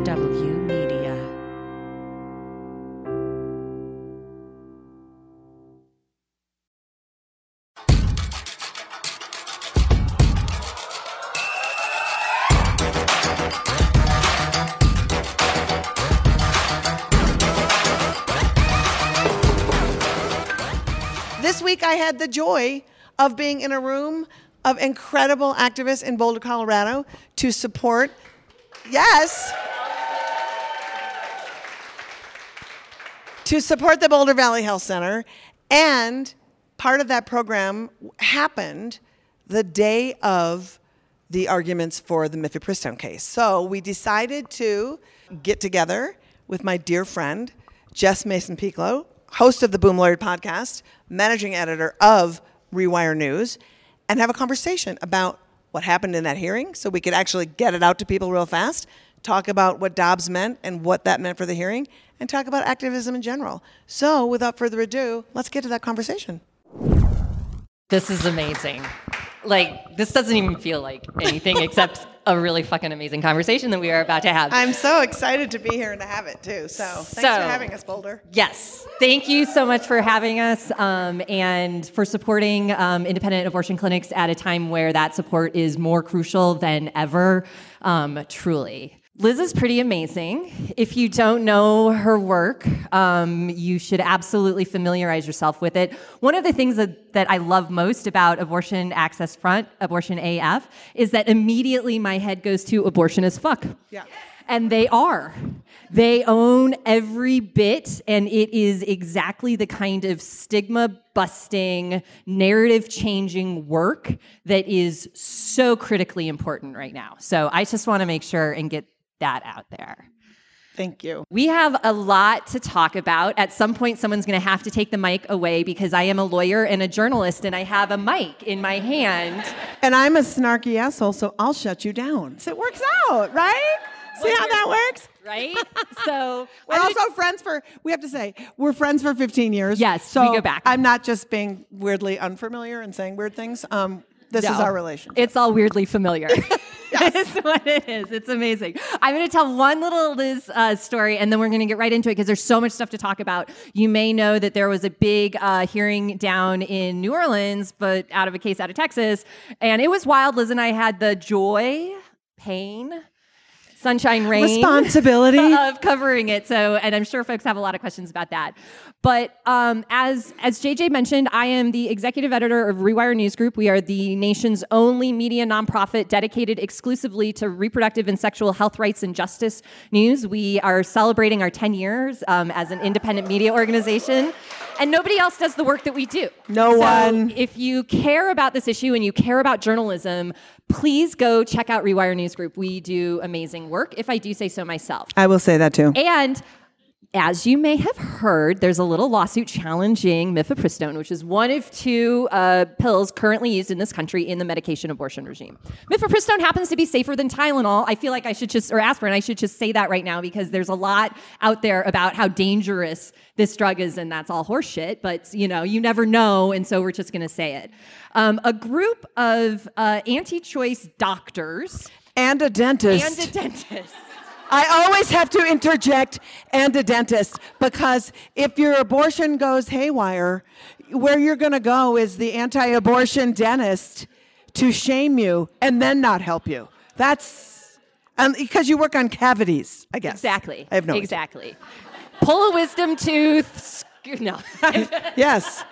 Media. This week I had the joy of being in a room of incredible activists in Boulder, Colorado to support, yes, to support the Boulder Valley Health Center. And part of that program happened the day of the arguments for the Mifepristone case. So we decided to get together with my dear friend, Jess Mason Pieklo, host of the Boom Lawyered podcast, managing editor of Rewire News, and have a conversation about what happened in that hearing so we could actually get it out to people real fast, talk about what Dobbs meant and what that meant for the hearing, and talk about activism in general. So without further ado, let's get to that conversation. This is amazing. Like, this doesn't even feel like anything except a really fucking amazing conversation that we are about to have. I'm so excited to be here and to have it too. So thanks So- for having us, Boulder. Yes. Thank you so much for having us um, and for supporting um, independent abortion clinics at a time where that support is more crucial than ever. Um, truly. Lizz is pretty amazing. If you don't know her work, um, you should absolutely familiarize yourself with it. One of the things that, that I love most about Abortion Access Front, Abortion AF, is that immediately my head goes to abortion as fuck. Yeah. And they are. They own every bit, and it is exactly the kind of stigma busting, narrative changing work that is so critically important right now. So I just want to make sure and get that out there. Thank you. We have a lot to talk about. At some point, someone's going to have to take the mic away because I am a lawyer and a journalist, and I have a mic in my hand. And I'm a snarky asshole, so I'll shut you down. So it works out, right? See how that works? Right? So We're also friends for, we have to say, we're friends for 15 years. Yes, so we go back. I'm not just being weirdly unfamiliar and saying weird things. Um, this is our relationship. It's all weirdly familiar. It's what it is. It's amazing. I'm going to tell one little Lizz uh, story, and then we're going to get right into it because there's so much stuff to talk about. You may know that there was a big uh, hearing down in New Orleans, but out of a case out of Texas, and it was wild. Lizz and I had the joy, pain, sunshine, rain Responsibility. of covering it. So, and I'm sure folks have a lot of questions about that. But um, as as JJ mentioned, I am the executive editor of Rewire News Group. We are the nation's only media nonprofit dedicated exclusively to reproductive and sexual health rights and justice news. We are celebrating our 10 years um, as an independent media organization. And nobody else does the work that we do. No So one. If you care about this issue and you care about journalism, please go check out Rewire News Group. We do amazing work, if I do say so myself. I will say that too. And as you may have heard, there's a little lawsuit challenging mifepristone, which is one of two uh, pills currently used in this country in the medication abortion regime. Mifepristone happens to be safer than Tylenol. I feel like I should just, or aspirin, I should just say that right now because there's a lot out there about how dangerous this drug is, and that's all horseshit. But you know, you never know, and so we're just going to say it. Um, a group of uh, anti-choice doctors And a dentist. and a dentist. I always have to interject and a dentist because if your abortion goes haywire, where you're going to go is the anti abortion dentist to shame you and then not help you. That's um, because you work on cavities, I guess. Exactly. I have no idea. Exactly. Pull a wisdom tooth. No. Yes.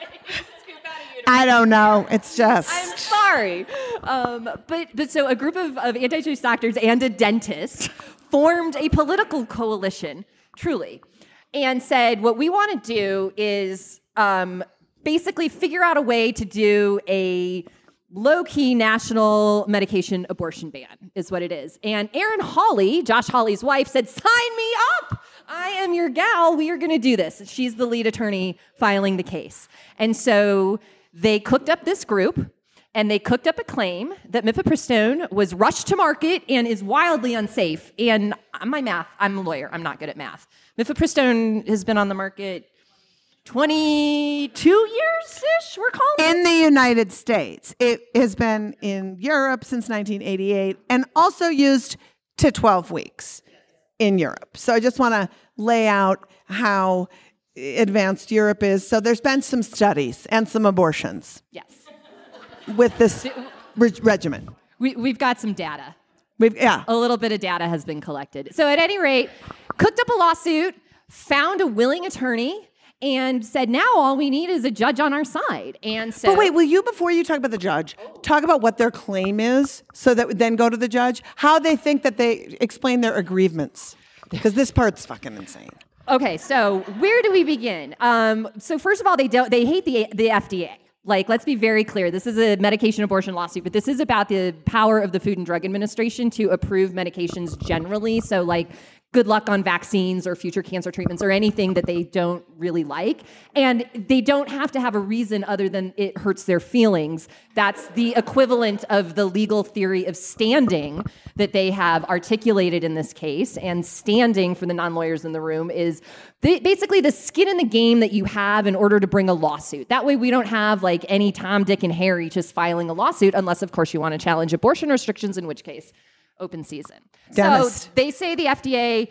I don't know. It's just. I'm sorry. Um, but, but so a group of, of anti choice doctors and a dentist formed a political coalition, truly, and said, what we want to do is um, basically figure out a way to do a low key national medication abortion ban, is what it is. And Erin Hawley, Josh Hawley's wife, said, sign me up. I am your gal. We are going to do this. She's the lead attorney filing the case. And so they cooked up this group and they cooked up a claim that mifepristone was rushed to market and is wildly unsafe. And my math, I'm a lawyer, I'm not good at math. Mifepristone has been on the market 22 years ish, we're calling it. in the United States. It has been in Europe since 1988 and also used to 12 weeks. in Europe. So I just want to lay out how advanced Europe is. So there's been some studies and some abortions Yes. With this re- regimen. We, we've got some data. We've, yeah. A little bit of data has been collected. So, at any rate, cooked up a lawsuit, found a willing attorney, and said, now all we need is a judge on our side. And so. But wait, will you, before you talk about the judge, talk about what their claim is so that we then go to the judge? How they think that they explain their aggrievements? Because this part's fucking insane. Okay, so where do we begin? Um, so first of all, they don't they hate the the FDA. Like, let's be very clear. This is a medication abortion lawsuit, but this is about the power of the Food and Drug Administration to approve medications generally. So, like, good luck on vaccines or future cancer treatments or anything that they don't really like. And they don't have to have a reason other than it hurts their feelings. That's the equivalent of the legal theory of standing that they have articulated in this case. And standing, for the non lawyers in the room, is basically the skin in the game that you have in order to bring a lawsuit. That way, we don't have like any Tom, Dick, and Harry just filing a lawsuit, unless, of course, you want to challenge abortion restrictions, in which case, open season. So they say the FDA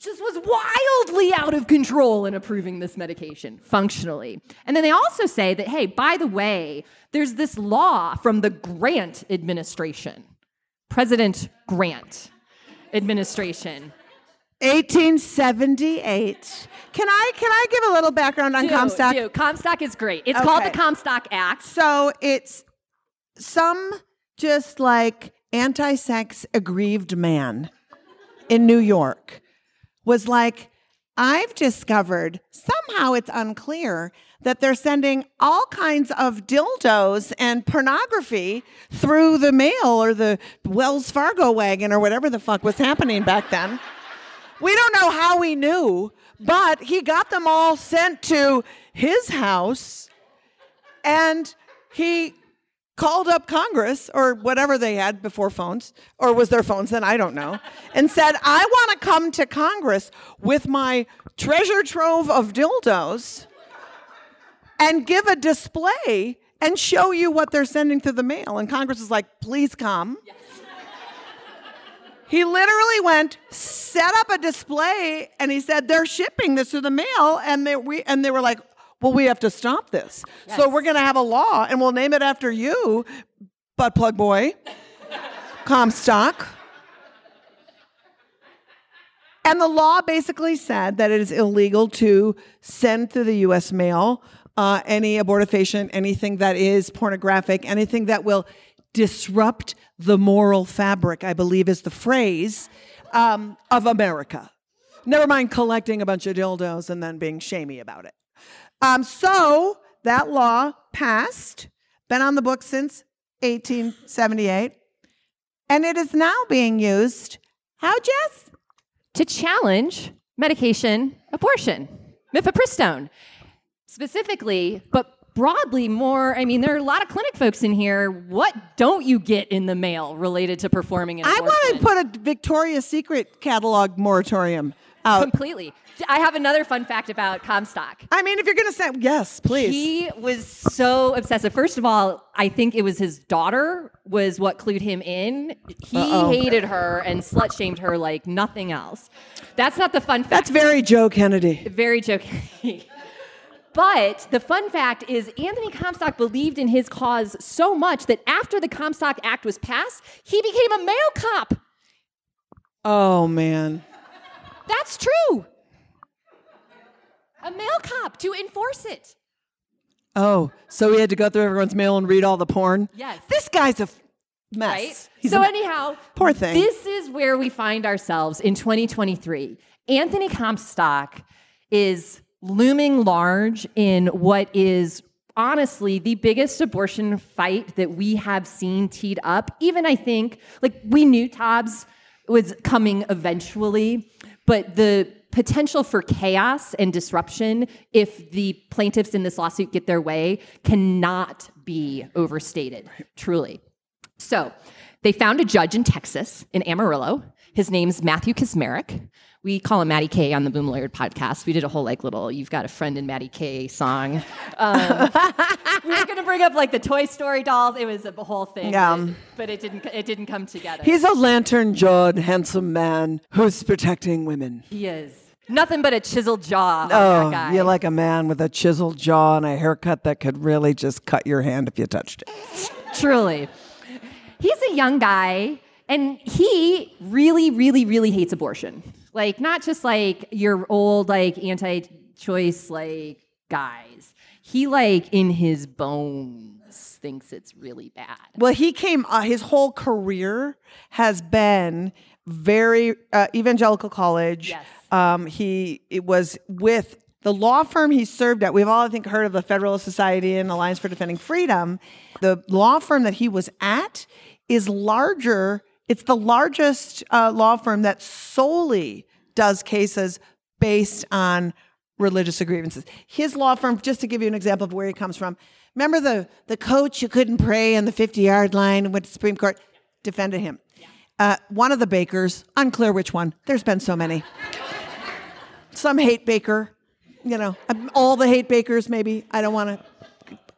just was wildly out of control in approving this medication functionally. And then they also say that, hey, by the way, there's this law from the Grant administration, President Grant administration. 1878. Can I can I give a little background on Do, Comstock? do. Comstock is great. It's called the Comstock Act. So it's some just like anti-sex aggrieved man in New York was like, I've discovered somehow it's unclear that they're sending all kinds of dildos and pornography through the mail or the Wells Fargo wagon or whatever the fuck was happening back then. We don't know how he knew, but he got them all sent to his house and he called up Congress or whatever they had before phones, or was there phones then? I don't know, and said, I want to come to Congress with my treasure trove of dildos and give a display and show you what they're sending through the mail. And Congress is like, please come. He literally went, set up a display, and he said, "They're shipping this through the mail," and they we and they were like, "Well, we have to stop this. So we're going to have a law, and we'll name it after you, butt plug boy, Comstock." And the law basically said that it is illegal to send through the U.S. mail uh, any abortifacient, anything that is pornographic, anything that will disrupt the moral fabric, I believe is the phrase, um, of America. Never mind collecting a bunch of dildos and then being shamey about it. Um, so that law passed, been on the books since 1878, and it is now being used. How, Jess? to challenge medication abortion, mifepristone, specifically, but broadly more. I mean, there are a lot of clinic folks in here. What don't you get in the mail related to performing an I want to put a Victoria's Secret catalog moratorium out. completely. I have another fun fact about Comstock. I mean, if you're going to say yes, please. He was so obsessive. First of all, I think it was his daughter was what clued him in. He Uh-oh. hated her and slut shamed her like nothing else. That's not the fun fact. That's very Joe Kennedy. very joking. but the fun fact is, Anthony Comstock believed in his cause so much that after the Comstock Act was passed, he became a mail cop. Oh man. That's true. A mail cop to enforce it. Oh, so he had to go through everyone's mail and read all the porn. Yes. This guy's a f- mess. right? He's so a- anyhow, Poor thing. This is where we find ourselves in 2023. Anthony Comstock is looming large in what is honestly the biggest abortion fight that we have seen teed up. Even I think, like we knew Dobbs was coming eventually, but the potential for chaos and disruption if the plaintiffs in this lawsuit get their way cannot be overstated, truly. So they found a judge in Texas, in Amarillo. His name's Matthew Kacsmaryk. We call him Maddie K on the Boom Lawyered podcast. We did a whole like little "You've Got a Friend in Maddie K" song. Um, we were gonna bring up like the Toy Story dolls. It was a whole thing. Yeah. but, but it didn't. It didn't come together. He's a lantern jawed, handsome man who's protecting women. he is nothing but a chiseled jaw. Oh, you're like a man with a chiseled jaw and a haircut that could really just cut your hand if you touched it. Truly. He's a young guy, and he really, really, really hates abortion. Like, not just like your old, like, anti choice, like, guys. He, like, in his bones, thinks it's really bad. Well, he came, uh, his whole career has been very uh, evangelical college. Yes. Um, he it was with the law firm he served at. We've all, I think, heard of the Federalist Society and Alliance for Defending Freedom. The law firm that he was at is larger. It's the largest uh, law firm that solely does cases based on religious grievances. His law firm, just to give you an example of where he comes from, remember the, the coach who couldn't pray on the 50 yard line and went to Supreme Court? Defended him. Uh, one of the bakers, unclear which one, there's been so many. Some hate baker, you know, um, all the hate bakers, maybe. I don't want to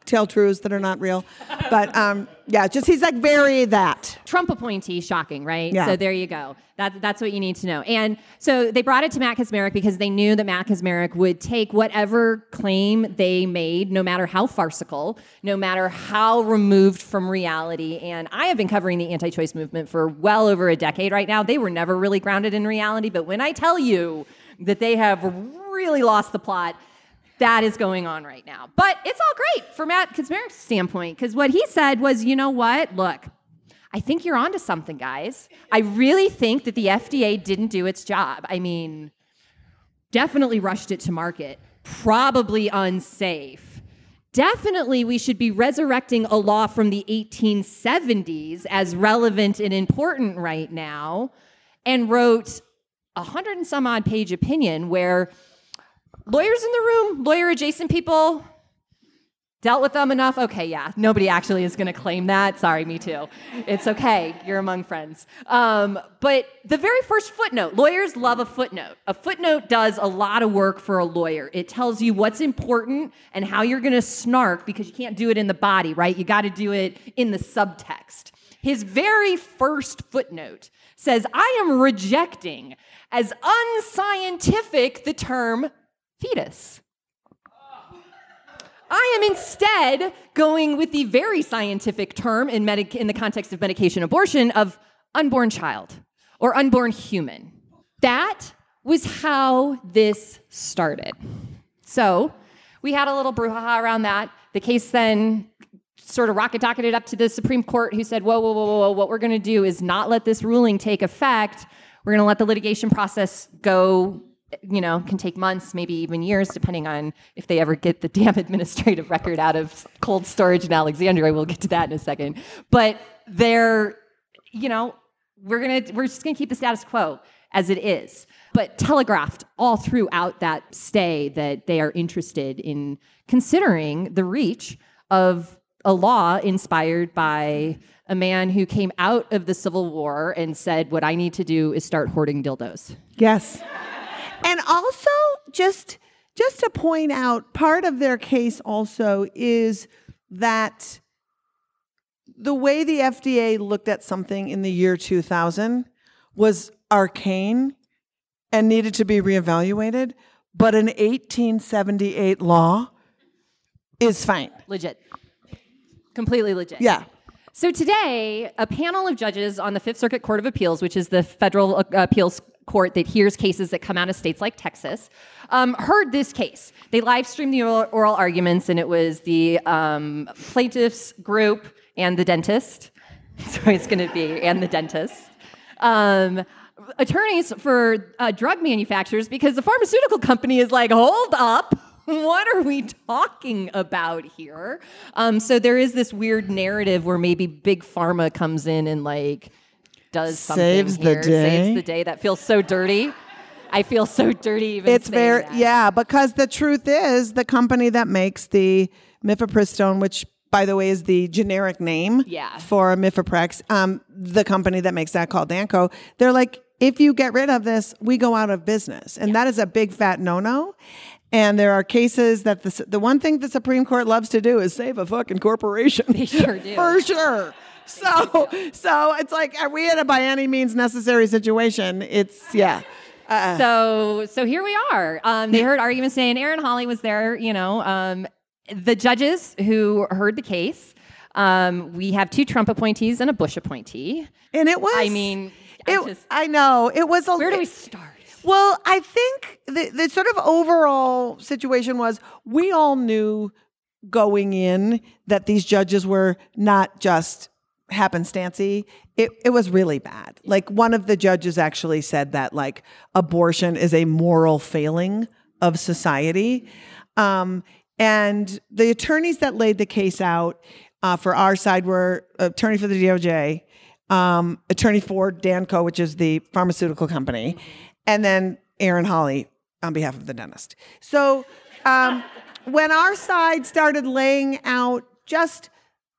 tell truths that are not real. But um, yeah, just he's like very that. Trump appointee, shocking, right? Yeah. So there you go. That, that's what you need to know. And so they brought it to Matt Kacsmaryk because they knew that Matt Kacsmaryk would take whatever claim they made, no matter how farcical, no matter how removed from reality. And I have been covering the anti-choice movement for well over a decade right now. They were never really grounded in reality, but when I tell you that they have really lost the plot, that is going on right now. But it's all great from Matt Kacsmaryk's standpoint because what he said was, you know what? Look, I think you're onto something, guys. I really think that the FDA didn't do its job. I mean, definitely rushed it to market, probably unsafe. Definitely, we should be resurrecting a law from the 1870s as relevant and important right now, and wrote a hundred and some odd page opinion where lawyers in the room, lawyer adjacent people, dealt with them enough. Okay, yeah, nobody actually is going to claim that. Sorry, me too. It's okay. You're among friends. Um, but the very first footnote lawyers love a footnote. A footnote does a lot of work for a lawyer. It tells you what's important and how you're going to snark because you can't do it in the body, right? You got to do it in the subtext. His very first footnote says, I am rejecting as unscientific the term fetus. I am instead going with the very scientific term in, medic- in the context of medication abortion of unborn child or unborn human. That was how this started. So we had a little brouhaha around that. The case then sort of rocket docketed up to the Supreme Court, who said, whoa, whoa, whoa, whoa, what we're going to do is not let this ruling take effect. We're going to let the litigation process go you know, can take months, maybe even years, depending on if they ever get the damn administrative record out of cold storage in Alexandria. We'll get to that in a second. But they're, you know, we're gonna we're just gonna keep the status quo as it is. But telegraphed all throughout that stay that they are interested in considering the reach of a law inspired by a man who came out of the Civil War and said, What I need to do is start hoarding dildos. Yes. And also just just to point out part of their case also is that the way the FDA looked at something in the year 2000 was arcane and needed to be reevaluated, but an 1878 law is fine. Legit. Completely legit. Yeah. So today, a panel of judges on the Fifth Circuit Court of Appeals, which is the federal uh, appeals court that hears cases that come out of states like Texas, um, heard this case. They live streamed the oral, oral arguments, and it was the um, plaintiffs group and the dentist. So it's going to be and the dentist. Um, attorneys for uh, drug manufacturers because the pharmaceutical company is like, hold up. What are we talking about here? Um, so there is this weird narrative where maybe big pharma comes in and like does something Saves the day. saves the day. That feels so dirty. I feel so dirty even. It's very that. yeah, because the truth is the company that makes the mifepristone, which by the way is the generic name Yeah. for mifeprex, um, the company that makes that called Danco, they're like if you get rid of this, we go out of business. And that is a big fat no no. And there are cases that the, the one thing the Supreme Court loves to do is save a fucking corporation. They sure do. For sure. So, so it's like, are we in a by any means necessary situation? It's, yeah. Uh, so, so here we are. Um, they heard arguments saying Erin Hawley was there, you know, um, the judges who heard the case. Um, we have two Trump appointees and a Bush appointee. And it was. I mean, it, I, just, I know it was. A, where do we start? Well, I think the, the sort of overall situation was we all knew going in that these judges were not just happenstancy. It, it was really bad. Like one of the judges actually said that like abortion is a moral failing of society. Um, and the attorneys that laid the case out uh, for our side were attorney for the DOJ, um, attorney for Danco, which is the pharmaceutical company, and then Erin Hawley on behalf of the dentist. So um, when our side started laying out just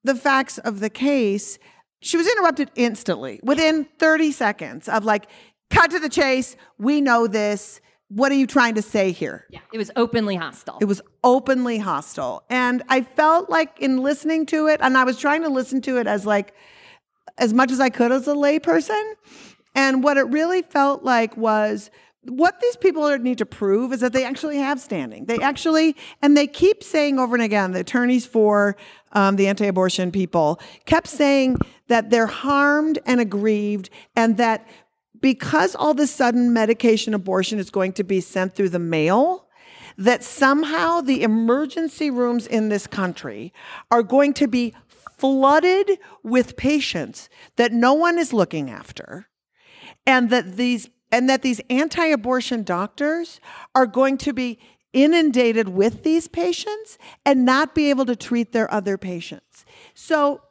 the facts of the case, she was interrupted instantly within 30 seconds of like, cut to the chase. We know this. What are you trying to say here? Yeah, it was openly hostile. It was openly hostile. And I felt like in listening to it, and I was trying to listen to it as like, as much as I could as a layperson. And what it really felt like was what these people need to prove is that they actually have standing. They actually, and they keep saying over and again, the attorneys for um, the anti abortion people kept saying that they're harmed and aggrieved, and that because all of a sudden medication abortion is going to be sent through the mail, that somehow the emergency rooms in this country are going to be flooded with patients that no one is looking after and that these and that these anti-abortion doctors are going to be inundated with these patients and not be able to treat their other patients. So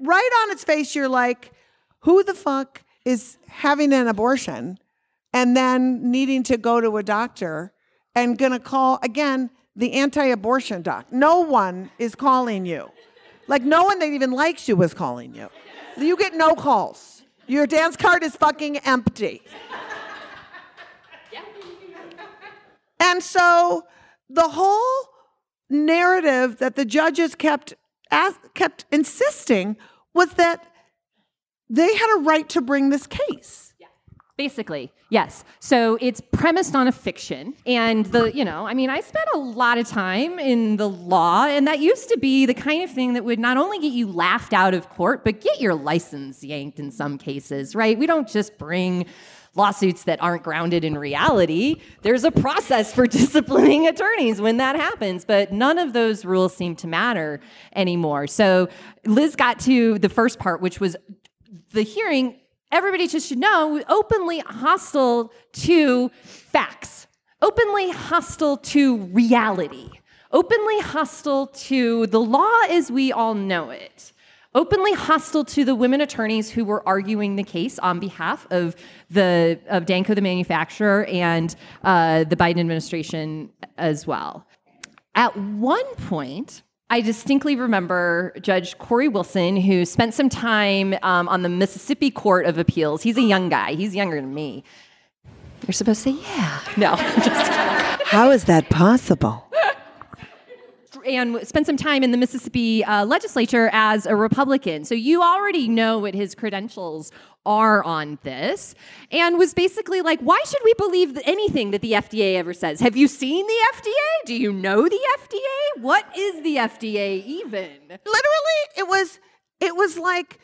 right on its face you're like who the fuck is having an abortion and then needing to go to a doctor and to call again the anti-abortion doc. No one is calling you. Like no one that even likes you is calling you. You get no calls. Your dance card is fucking empty. And so the whole narrative that the judges kept kept insisting was that they had a right to bring this case. Basically, yes. So it's premised on a fiction. And the, you know, I mean, I spent a lot of time in the law, and that used to be the kind of thing that would not only get you laughed out of court, but get your license yanked in some cases, right? We don't just bring lawsuits that aren't grounded in reality. There's a process for disciplining attorneys when that happens, but none of those rules seem to matter anymore. So Lizz got to the first part, which was the hearing everybody just should know, openly hostile to facts, openly hostile to reality, openly hostile to the law as we all know it. Openly hostile to the women attorneys who were arguing the case on behalf of the of Danco, the manufacturer, and uh, the Biden administration as well. At one point, I distinctly remember Judge Cory Wilson, who spent some time um, on the Mississippi Court of Appeals. He's a young guy, he's younger than me. You're supposed to say, yeah. No, just How is that possible? And spent some time in the Mississippi uh, legislature as a Republican. So you already know what his credentials are on this, and was basically like, why should we believe anything that the FDA ever says? Have you seen the FDA? Do you know the FDA? What is the FDA even? Literally, it was it was like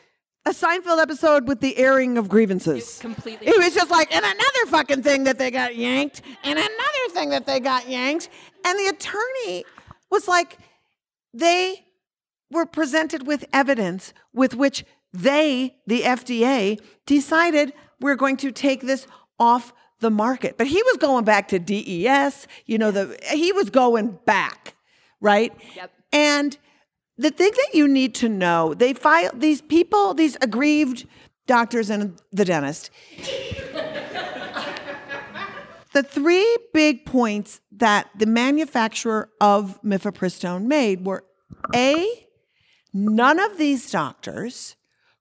a Seinfeld episode with the airing of grievances. completely. It was just like, and another fucking thing that they got yanked, and another thing that they got yanked. And the attorney was like, they were presented with evidence with which they, the FDA, decided we're going to take this off the market. But he was going back to DES, you know, the he was going back, right? Yep. And the thing that you need to know, they filed these people, these aggrieved doctors and the dentist. The three big points that the manufacturer of mifepristone made were A, none of these doctors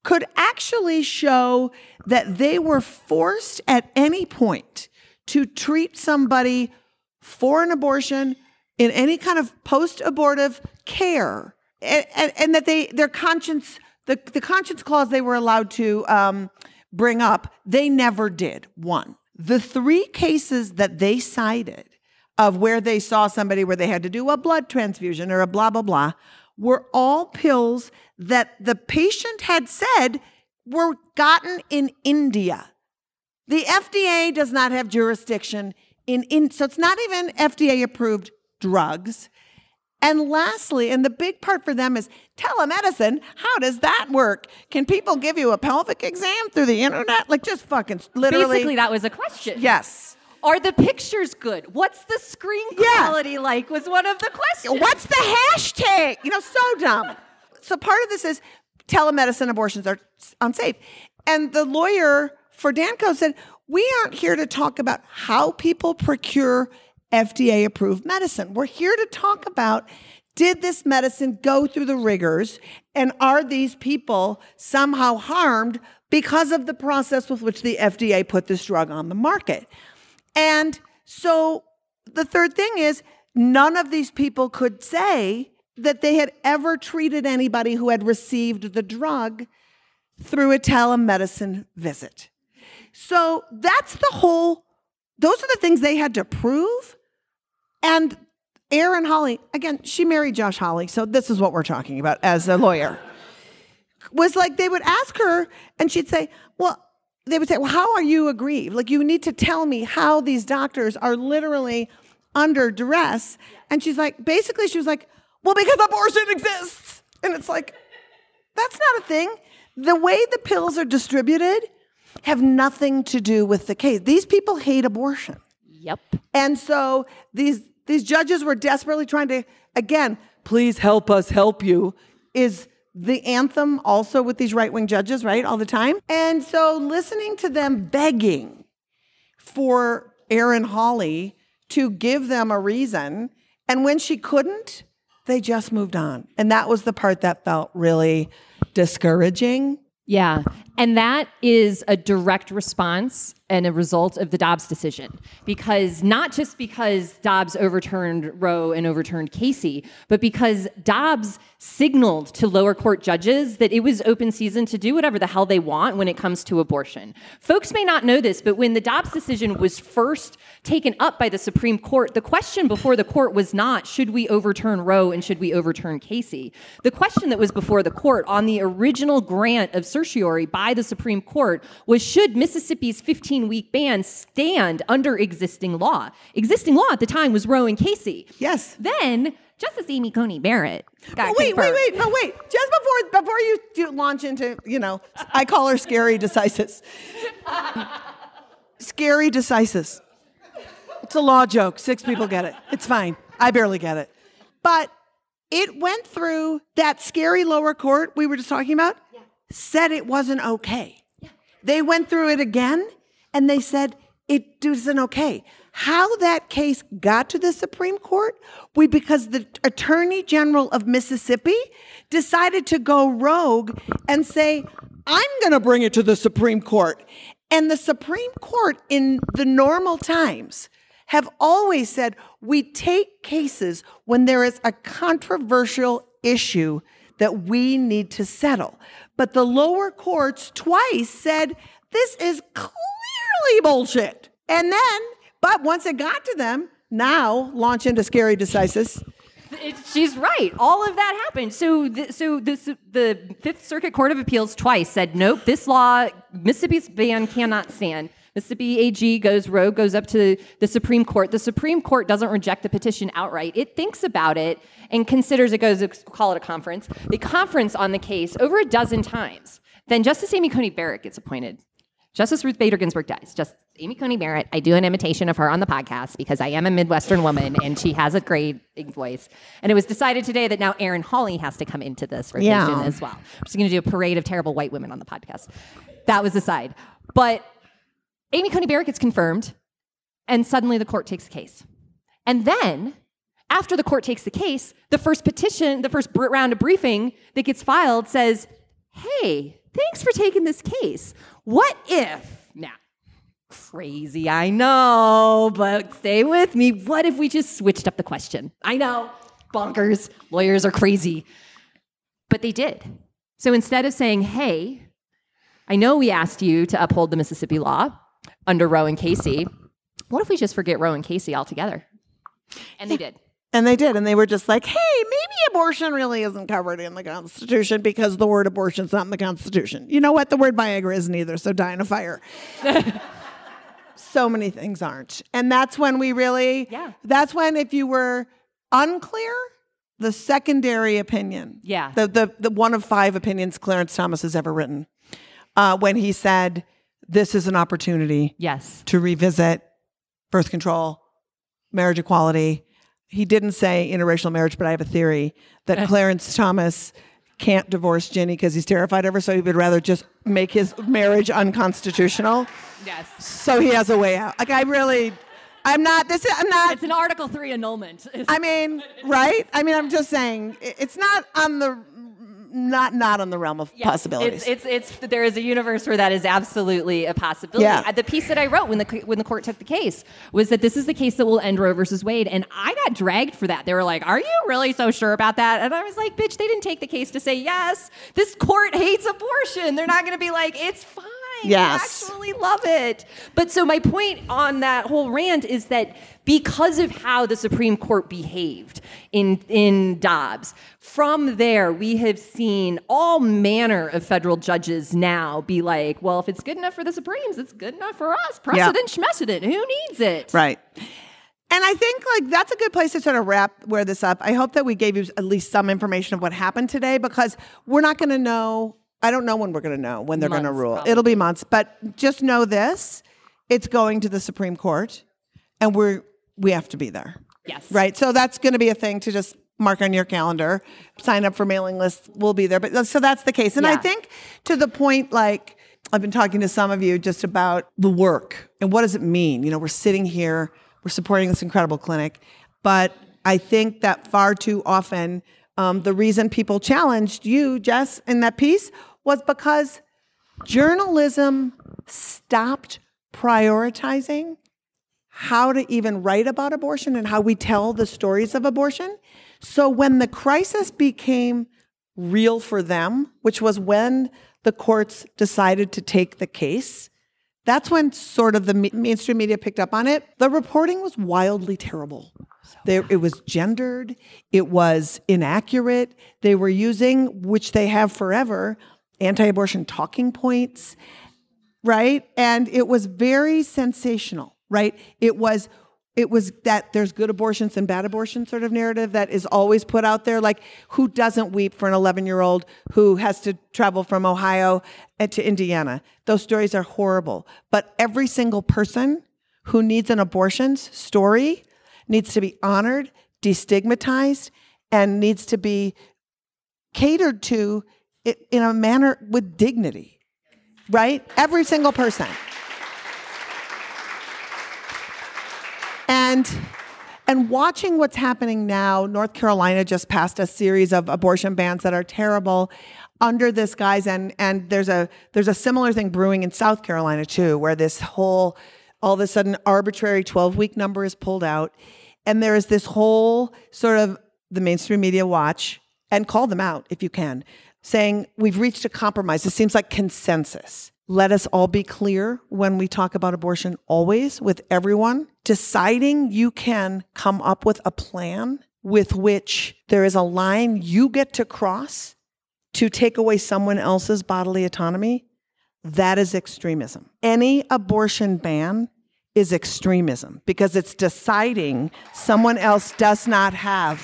could actually show that they were forced at any point to treat somebody for an abortion in any kind of post-abortive care and, and, and that they their conscience the, the conscience clause they were allowed to um, bring up they never did one the three cases that they cited of where they saw somebody where they had to do a blood transfusion or a blah blah blah were all pills that the patient had said were gotten in India. The FDA does not have jurisdiction in, in so it's not even FDA approved drugs. And lastly, and the big part for them is telemedicine. How does that work? Can people give you a pelvic exam through the internet? Like just fucking literally. Basically, that was a question. Yes. Are the pictures good? What's the screen Yeah. quality like? Was one of the questions. What's the hashtag? You know, so dumb. So part of this is telemedicine abortions are unsafe. And the lawyer for Danco said, We aren't here to talk about how people procure FDA approved medicine. We're here to talk about did this medicine go through the rigors and are these people somehow harmed because of the process with which the FDA put this drug on the market? And so the third thing is none of these people could say that they had ever treated anybody who had received the drug through a telemedicine visit. So that's the whole, those are the things they had to prove. And Erin Hawley, again, she married Josh Hawley, so this is what we're talking about as a lawyer. Was like they would ask her, and she'd say, Well, they would say, Well, how are you aggrieved? Like, you need to tell me how these doctors are literally under duress. And she's like, basically, she was like, Well, because abortion exists. And it's like, that's not a thing. The way the pills are distributed have nothing to do with the case. These people hate abortion. Yep. And so these these judges were desperately trying to again, please help us help you is the anthem also with these right-wing judges, right? All the time. And so listening to them begging for Erin Hawley to give them a reason and when she couldn't, they just moved on. And that was the part that felt really discouraging. Yeah. And that is a direct response and a result of the Dobbs decision. Because not just because Dobbs overturned Roe and overturned Casey, but because Dobbs signaled to lower court judges that it was open season to do whatever the hell they want when it comes to abortion. Folks may not know this, but when the Dobbs decision was first taken up by the Supreme Court, the question before the court was not should we overturn Roe and should we overturn Casey? The question that was before the court on the original grant of certiorari by the Supreme Court was should Mississippi's 15 week ban stand under existing law? Existing law at the time was Roe and Casey. Yes. Then Justice Amy Coney Barrett got Oh, wait, wait, wait, no, wait. Just before before you do launch into, you know, I call her scary decisis. scary decisis. It's a law joke. Six people get it. It's fine. I barely get it. But it went through that scary lower court we were just talking about, said it wasn't okay. They went through it again and they said it isn't okay. How that case got to the Supreme Court we because the Attorney General of Mississippi decided to go rogue and say, I'm going to bring it to the Supreme Court. And the Supreme Court in the normal times have always said we take cases when there is a controversial issue that we need to settle. But the lower courts twice said this is clearly bullshit. And then, but once it got to them, now launch into scary decisis. It- she's right. All of that happened. So, so this, the Fifth Circuit Court of Appeals twice said, nope, this law, Mississippi's ban cannot stand. Mississippi AG goes rogue, goes up to the Supreme Court. The Supreme Court doesn't reject the petition outright. It thinks about it and considers it goes, call it a conference. The conference on the case over a dozen times. Then Justice Amy Coney Barrett gets appointed. Justice Ruth Bader Ginsburg dies. Justice Amy Coney Barrett. I do an imitation of her on the podcast because I am a Midwestern woman and she has a great voice. And it was decided today that now Erin Hawley has to come into this revision Yeah. as well. We're just going to do a parade of terrible white women on the podcast. That was aside. But Amy Coney Barrett gets confirmed, and suddenly the court takes the case. And then, after the court takes the case, the first petition, the first round of briefing that gets filed says, hey, thanks for taking this case. What if, now, crazy, I know, but stay with me. What if we just switched up the question? I know, bonkers, lawyers are crazy. But they did. So instead of saying, hey, I know we asked you to uphold the Mississippi law under Roe and Casey, what if we just forget Roe and Casey altogether? And they did. And they did. And they were just like, hey, maybe abortion really isn't covered in the Constitution because the word abortion's not in the Constitution. You know what? The word Viagra isn't either, so die in a fire. so many things aren't. And that's when we really, Yeah. that's when if you were unclear, the secondary opinion, Yeah. the, the, the one of five opinions Clarence Thomas has ever written, uh, when he said, this is an opportunity Yes. to revisit birth control, marriage equality. He didn't say interracial marriage, but I have a theory that Clarence Thomas can't divorce Ginni because he's terrified of her, so he would rather just make his marriage unconstitutional. Yes. So he has a way out. Like I really, I'm not. This is. I'm not. It's an Article 3 annulment. I mean, right? I mean, I'm just saying it's not on the not not on the realm of Yes, possibilities. It's, it's it's there is a universe where that is absolutely a possibility. Yeah. The piece that I wrote when the when the court took the case was that this is the case that will end Roe versus Wade, and I got dragged for that. They were like, "Are you really so sure about that?" And I was like, "Bitch, they didn't take the case to say yes. This court hates abortion. They're not going to be like it's fine. Yes. actually love it." But so my point on that whole rant is that because of how the Supreme Court behaved in in Dobbs, from there we have seen all manner of federal judges now be like, "Well, if it's good enough for the Supremes, it's good enough for us. Precedent, schmecedent. Who needs it?" Right. And I think like that's a good place to sort of wrap where this up. I hope that we gave you at least some information of what happened today because we're not going to know. I don't know when we're going to know when they're going to rule. probably. It'll be months, but just know this: it's going to the Supreme Court, and we're we have to be there. Yes. Right. So that's going to be a thing to just mark on your calendar. Sign up for mailing lists. We'll be there. But so that's the case. And I think to the point, like I've been talking to some of you just about the work and what does it mean? You know, we're sitting here, we're supporting this incredible clinic, but I think that far too often um, the reason people challenged you, Jess, in that piece was because journalism stopped prioritizing how to even write about abortion and how we tell the stories of abortion. So when the crisis became real for them, which was when the courts decided to take the case, that's when sort of the mainstream media picked up on it. The reporting was wildly terrible. There, it was gendered, it was inaccurate. They were using, which they have forever, anti abortion talking points right and it was very sensational right it was it was that there's good abortions and bad abortions sort of narrative that is always put out there like who doesn't weep for an 11 year old who has to travel from ohio eh, to indiana those stories are horrible but every single person who needs an abortion's story needs to be honored destigmatized and needs to be catered to in a manner with dignity right? Every single person. And and watching what's happening now, North Carolina just passed a series of abortion bans that are terrible under this guise and and there's a there's a similar thing brewing in South Carolina too where this whole all of a sudden arbitrary 12 week number is pulled out and there is this whole sort of the mainstream media watch and call them out if you can saying we've reached a compromise. It seems like consensus. Let us all be clear when we talk about abortion, always with everyone. Deciding you can come up with a plan with which there is a line you get to cross to take away someone else's bodily autonomy, that is extremism. Any abortion ban is extremism because it's deciding someone else does not have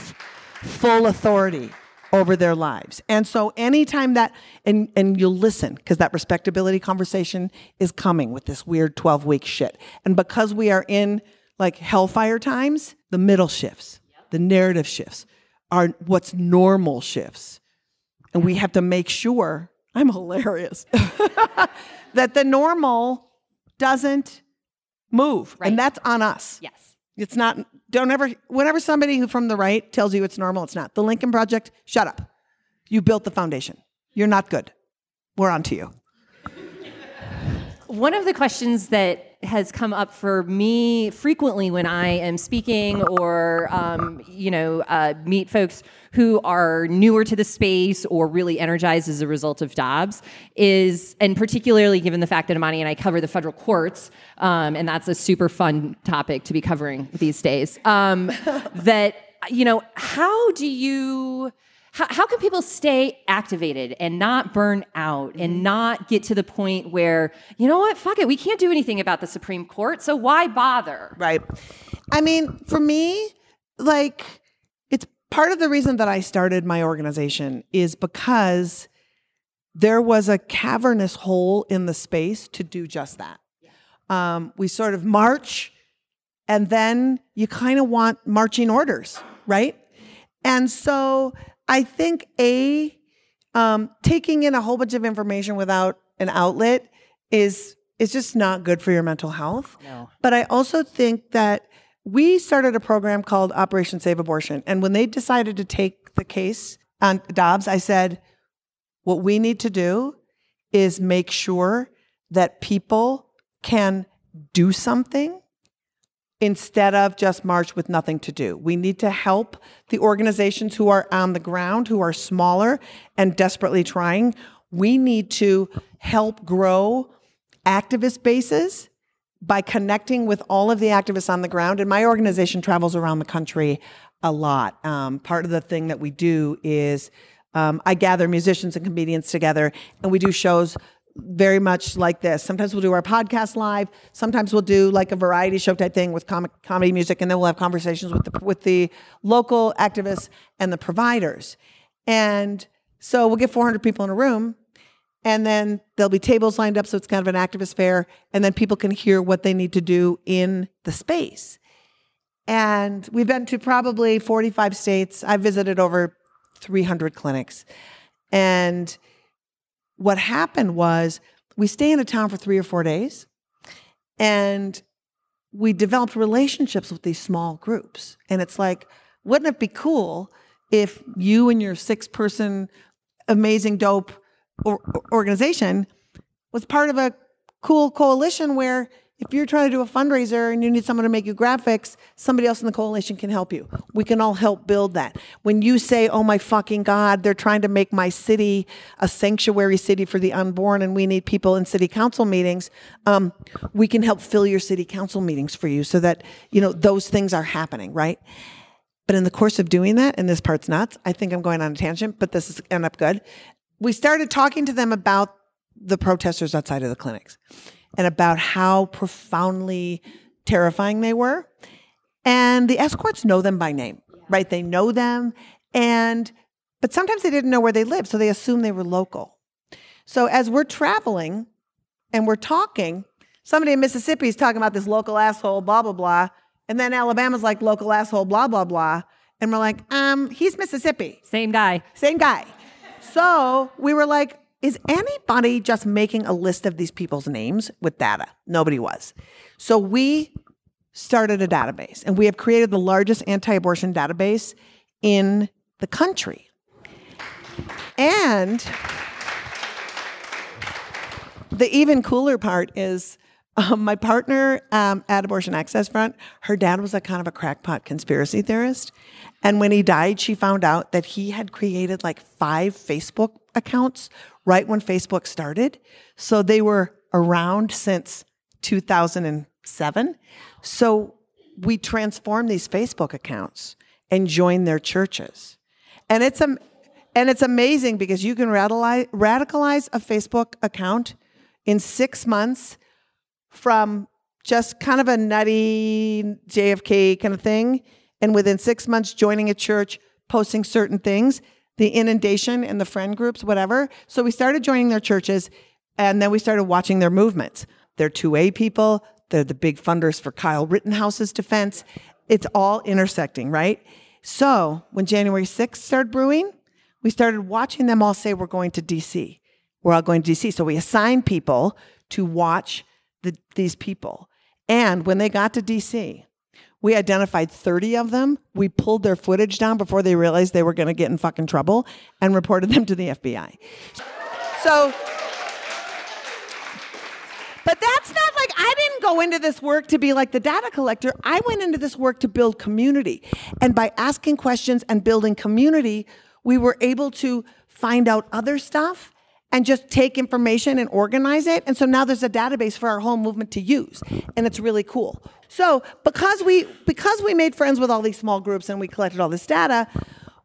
full authority over their lives. And so anytime that and and you'll listen because that respectability conversation is coming with this weird 12 week shit. And because we are in like hellfire times, the middle shifts, the narrative shifts are what's normal shifts. And we have to make sure I'm hilarious that the normal doesn't move. Right. And that's on us. Yes. It's not, don't ever, whenever somebody who from the right tells you it's normal, it's not. The Lincoln Project, shut up. You built the foundation. You're not good. we're on to you. One of the questions that has come up for me frequently when I am speaking or, um, you know, uh, meet folks who are newer to the space or really energized as a result of Dobbs is, and particularly given the fact that Imani and I cover the federal courts, um, and that's a super fun topic to be covering these days, um, that, you know, how do you how, how can people stay activated and not burn out and mm-hmm. not get to the point where you know what? Fuck it. We can't do anything about the supreme court so why bother? Right. I mean for me like it's part of the reason that i started my organization is because there was a cavernous hole in the space to do just that. Um, we sort of march and then you kind of want marching orders right? And so I think a um, taking in a whole bunch of information without an outlet is is just not good for your mental health. No. But I also think that we started a program called Operation Save Abortion, and when they decided to take the case on Dobbs, I said, what we need to do is make sure that people can do something instead of just march with nothing to do. We need to help the organizations who are on the ground, who are smaller and desperately trying. We need to help grow activist bases by connecting with all of the activists on the ground. And my organization travels around the country a lot. Um, part of the thing that we do is um, I gather musicians and comedians together, and we do shows very much like this. Sometimes we'll do our podcast live. Sometimes we'll do like a variety show type thing with comic, comedy music, and then we'll have conversations with the, with the local activists and the providers. And so we'll get 400 people in a room, and then there'll be tables lined up, so it's kind of an activist fair, and then people can hear what they need to do in the space. And we've been to probably 45 states. I've visited over 300 clinics, and what happened was we stay in a town for three or four days and we developed relationships with these small groups. And it's like, wouldn't it be cool if you and your six person amazing dope or, organization was part of a cool coalition where if you're trying to do a fundraiser and you need someone to make you graphics, somebody else in the coalition can help you. We can all help build that. When you say, oh my fucking God, they're trying to make my city a sanctuary city for the unborn and we need people in city council meetings, um, we can help fill your city council meetings for you so that, you know, those things are happening, right? But in the course of doing that, and this part's nuts, I think I'm going on a tangent, but this is end up good. We started talking to them about the protesters outside of the clinics and about how profoundly terrifying they were. And the escorts know them by name, right? They know them and but sometimes they didn't know where they lived, so they assumed they were local. So as we're traveling and we're talking, somebody in Mississippi is talking about this local asshole, blah, blah, blah. And then Alabama's like local asshole, blah, blah, blah. And we're like, um, he's Mississippi. Same guy. Same guy. So we were like, is anybody just making a list of these people's names with data? Nobody was. So we started a database and we have created the largest anti abortion database in the country. And the even cooler part is um, my partner um, at Abortion Access Front, her dad was a kind of a crackpot conspiracy theorist. And when he died, she found out that he had created like five Facebook accounts right when Facebook started. So they were around since 2007. So we transformed these Facebook accounts and joined their churches. And it's a, and it's amazing because you can radicalize, radicalize a Facebook account in six months from just kind of a nutty JFK kind of thing, and within six months joining a church, posting certain things, the inundation and the friend groups, whatever. So we started joining their churches and then we started watching their movements. They're 2A people, they're the big funders for Kyle Rittenhouse's defense. It's all intersecting, right? So when January 6th started brewing, we started watching them all say, We're going to DC. We're all going to DC. So we assigned people to watch the, these people. And when they got to DC, we identified 30 of them. We pulled their footage down before they realized they were going to get in fucking trouble and reported them to the FBI. So, but that's not like, I didn't go into this work to be like the data collector. I went into this work to build community. And by asking questions and building community, we were able to find out other stuff and just take information and organize it. And so now there's a database for our whole movement to use. And it's really cool. So because we because we made friends with all these small groups and we collected all this data,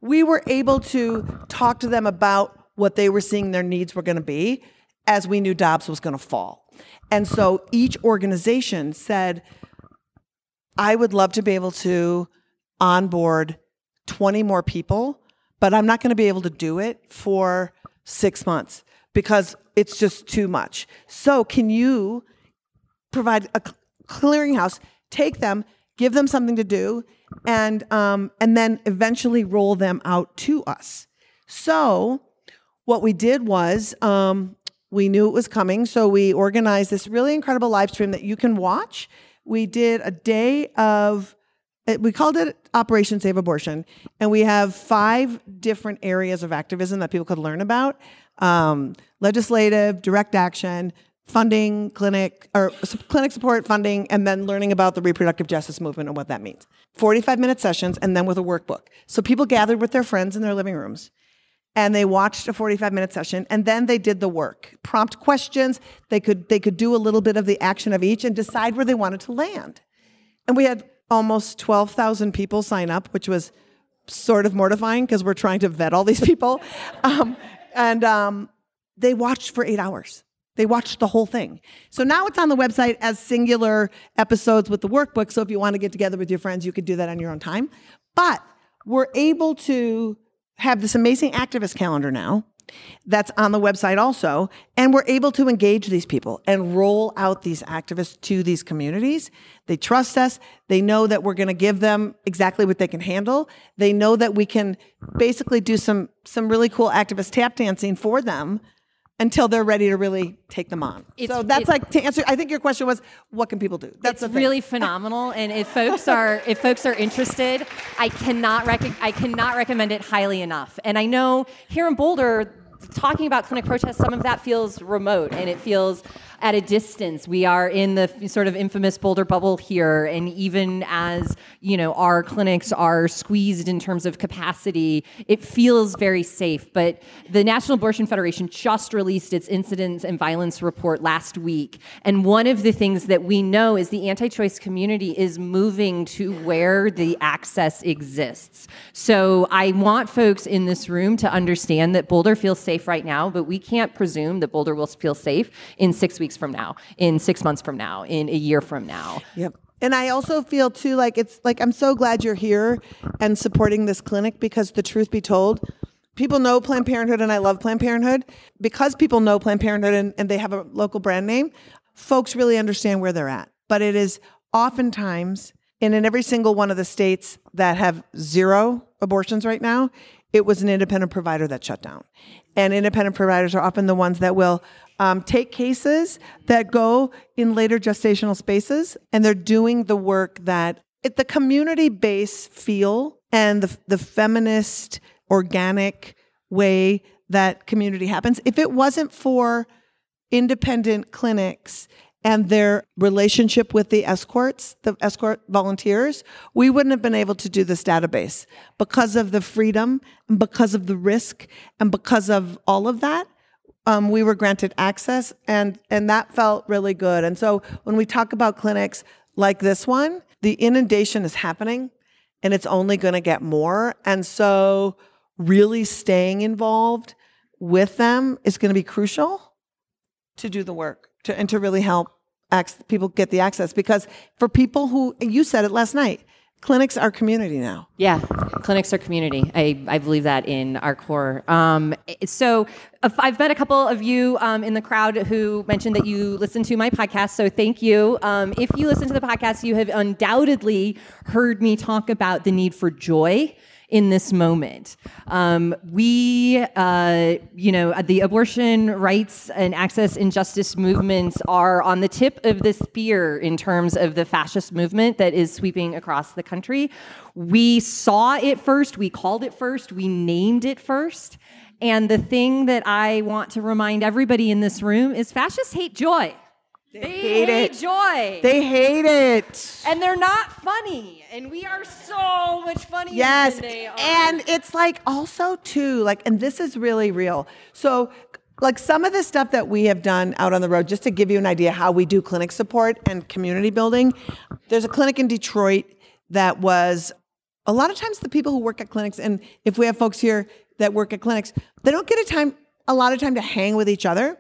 we were able to talk to them about what they were seeing their needs were going to be as we knew Dobbs was going to fall. And so each organization said, I would love to be able to onboard 20 more people, but I'm not going to be able to do it for six months because it's just too much. So, can you provide a clearinghouse, take them, give them something to do, and, um, and then eventually roll them out to us? So, what we did was um, we knew it was coming, so we organized this really incredible live stream that you can watch. We did a day of, eh, we called it Operation Save Abortion, and we have five different areas of activism that people could learn about um, legislative, direct action, funding, clinic, or clinic support funding, and then learning about the reproductive justice movement and what that means. 45 minute sessions, and then with a workbook. So people gathered with their friends in their living rooms and they watched a 45 minute session and then they did the work prompt questions they could they could do a little bit of the action of each and decide where they wanted to land and we had almost 12,000 people sign up which was sort of mortifying because we're trying to vet all these people um, and um, they watched for eight hours. They watched the whole thing. So now it's on the website as singular episodes with the workbook. So if you want to get together with your friends you could do that on your own time. But we're able to have this amazing activist calendar now that's on the website also. And we're able to engage these people and roll out these activists to these communities. They trust us. They know that we're going to give them exactly what they can handle. They know that we can basically do some, some really cool activist tap dancing for them until they're ready to really take them on. It's, so that's like to answer. I think your question was, what can people do? That's really phenomenal. And if folks are if folks are interested, I cannot rec- I cannot recommend it highly enough. And I know here in Boulder, talking about clinic protests, some of that feels remote and it feels at a distance. We are in the sort of infamous Boulder bubble here, and even as you know, our clinics are squeezed in terms of capacity, it feels very safe. But the National Abortion Federation just released its incidents and violence report last week, and one of the things that we know is the anti-choice community is moving to where the access exists. So I want folks in this room to understand that Boulder feels safe right now, but we can't presume that Boulder will feel safe in six weeks weeks from now, in six months from now, in a year from now. Yep. And I also feel too like it's like I'm so glad you're here and supporting this clinic because the truth be told, people know Planned Parenthood and I love Planned Parenthood. Because people know Planned Parenthood and, and they have a local brand name, folks really understand where they're at. But it is oftentimes, and in every single one of the states that have zero abortions right now, it was an independent provider that shut down. And independent providers are often the ones that will um, take cases that go in later gestational spaces, and they're doing the work that it, the community base feel and the, the feminist, organic way that community happens. If it wasn't for independent clinics and their relationship with the escorts, the escort volunteers, we wouldn't have been able to do this database because of the freedom and because of the risk and because of all of that um, we were granted access, and and that felt really good. And so when we talk about clinics like this one, the inundation is happening, and it's only going to get more. And so really staying involved with them is going to be crucial to do the work to, and to really help people get the access because for people who you said it last night clinics are community now. Yeah, clinics are community. I, I believe that in our core. Um, so I've met a couple of you um, in the crowd who mentioned that you listen to my podcast. So thank you. Um, if you listen to the podcast, you have undoubtedly heard me talk about the need for joy in this moment. Um, we, uh, you know, the abortion rights and access injustice movements are on the tip of the spear in terms of the fascist movement that is sweeping across the country. We saw it first, we called it first, we named it first. And the thing that I want to remind everybody in this room is fascists hate joy. They, hate hate, it. joy. They hate it. and they're not funny. And we are so much funnier Yes. than they are. And it's like also too, like, and this is really real. So like some of the stuff that we have done out on the road, just to give you an idea how we do clinic support and community building. There's a clinic in Detroit that was a lot of times the people who work at clinics, and if we have folks here that work at clinics, they don't get a time a lot of time to hang with each other.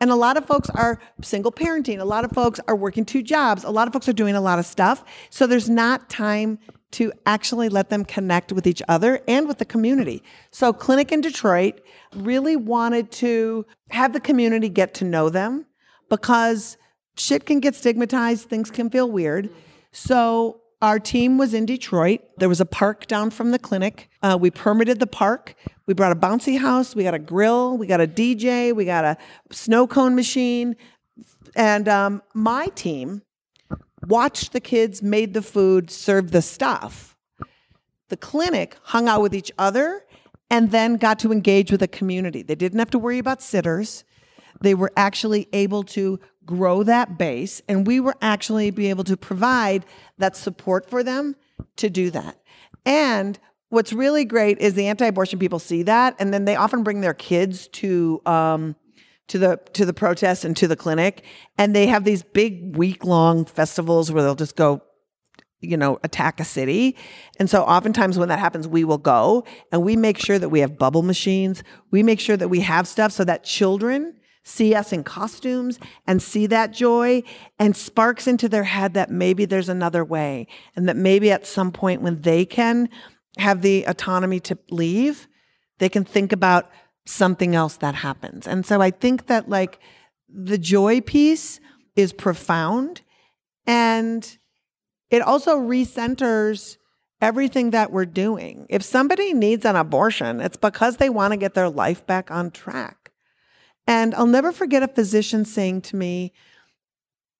And a lot of folks are single parenting. A lot of folks are working two jobs. A lot of folks are doing a lot of stuff. So there's not time to actually let them connect with each other and with the community. So Clinic in Detroit really wanted to have the community get to know them because shit can get stigmatized, things can feel weird. So our team was in Detroit. There was a park down from the clinic. Uh, we permitted the park. We brought a bouncy house. We got a grill. We got a DJ. We got a snow cone machine. And um, my team watched the kids, made the food, served the stuff. The clinic hung out with each other and then got to engage with the community. They didn't have to worry about sitters. They were actually able to grow that base, and we were actually be able to provide that support for them to do that. And what's really great is the anti-abortion people see that, and then they often bring their kids to um, to the to the protest and to the clinic, and they have these big week long festivals where they'll just go you know, attack a city. And so oftentimes when that happens, we will go and we make sure that we have bubble machines. We make sure that we have stuff so that children see us in costumes and see that joy and sparks into their head that maybe there's another way and that maybe at some point when they can have the autonomy to leave, they can think about something else that happens. And so I think that like the joy piece is profound and it also recenters everything that we're doing. If somebody needs an abortion, it's because they want to get their life back on track. And I'll never forget a physician saying to me,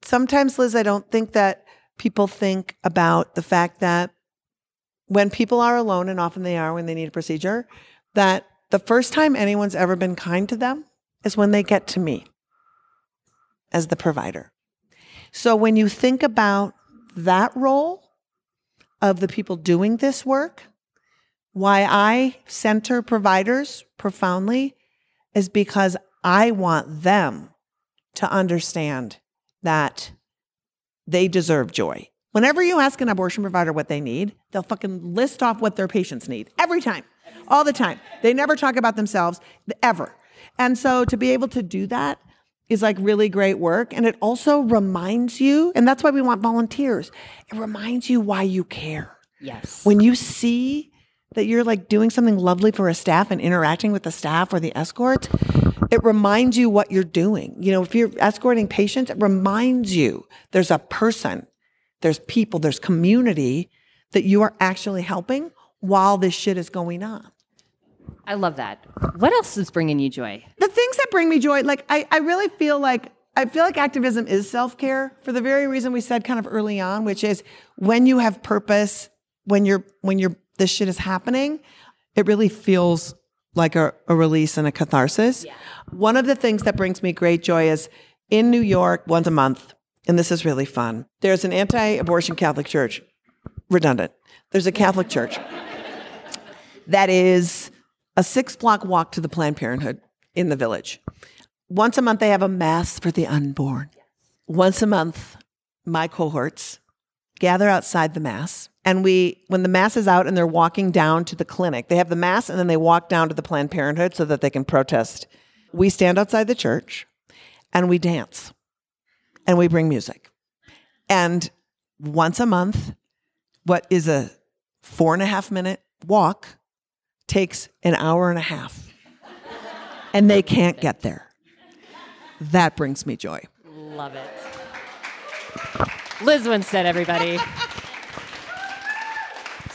Sometimes, Lizz, I don't think that people think about the fact that when people are alone, and often they are when they need a procedure, that the first time anyone's ever been kind to them is when they get to me as the provider. So when you think about that role of the people doing this work, why I center providers profoundly is because I want them to understand that they deserve joy. Whenever you ask an abortion provider what they need, they'll fucking list off what their patients need every time, all the time. They never talk about themselves ever. And so to be able to do that is like really great work. And it also reminds you, and that's why we want volunteers, it reminds you why you care. yes. When you see that you're like doing something lovely for a staff and interacting with the staff or the escorts, it reminds you what you're doing. You know, if you're escorting patients, it reminds you there's a person, there's people, there's community that you are actually helping while this shit is going on. I love that. What else is bringing you joy? the things that bring me joy, like I, I really feel like I feel like activism is self care for the very reason we said kind of early on, which is when you have purpose, when you're when you're this shit is happening, it really feels like a, a release and a catharsis. One of the things that brings me great joy is in New York once a month, and this is really fun. There's an anti-abortion Catholic church, redundant. There's a Catholic church that is a six block walk to the Planned Parenthood in the village. Once a month, they have a mass for the unborn. Once a month, my cohorts gather outside the mass. And we, when the mass is out and they're walking down to the clinic, they have the mass and then they walk down to the Planned Parenthood so that they can protest. We stand outside the church and we dance and we bring music. And once a month, what is a four and a half minute walk takes an hour and a half. And they can't get there. That brings me joy. Love it. Lizz Winstead, everybody.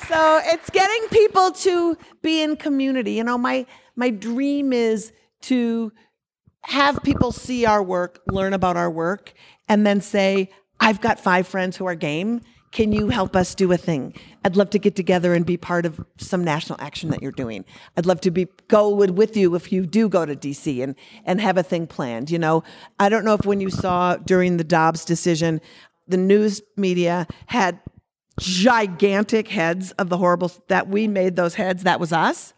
So it's getting people to be in community. You know, my my dream is to have people see our work, learn about our work, and then say, I've got five friends who are game. Can you help us do a thing? I'd love to get together and be part of some national action that you're doing. I'd love to be go with, you if you do go to DC and and have a thing planned. You know, I don't know if when you saw during the Dobbs decision, the news media had gigantic heads of the horrible that we made those heads. That was us.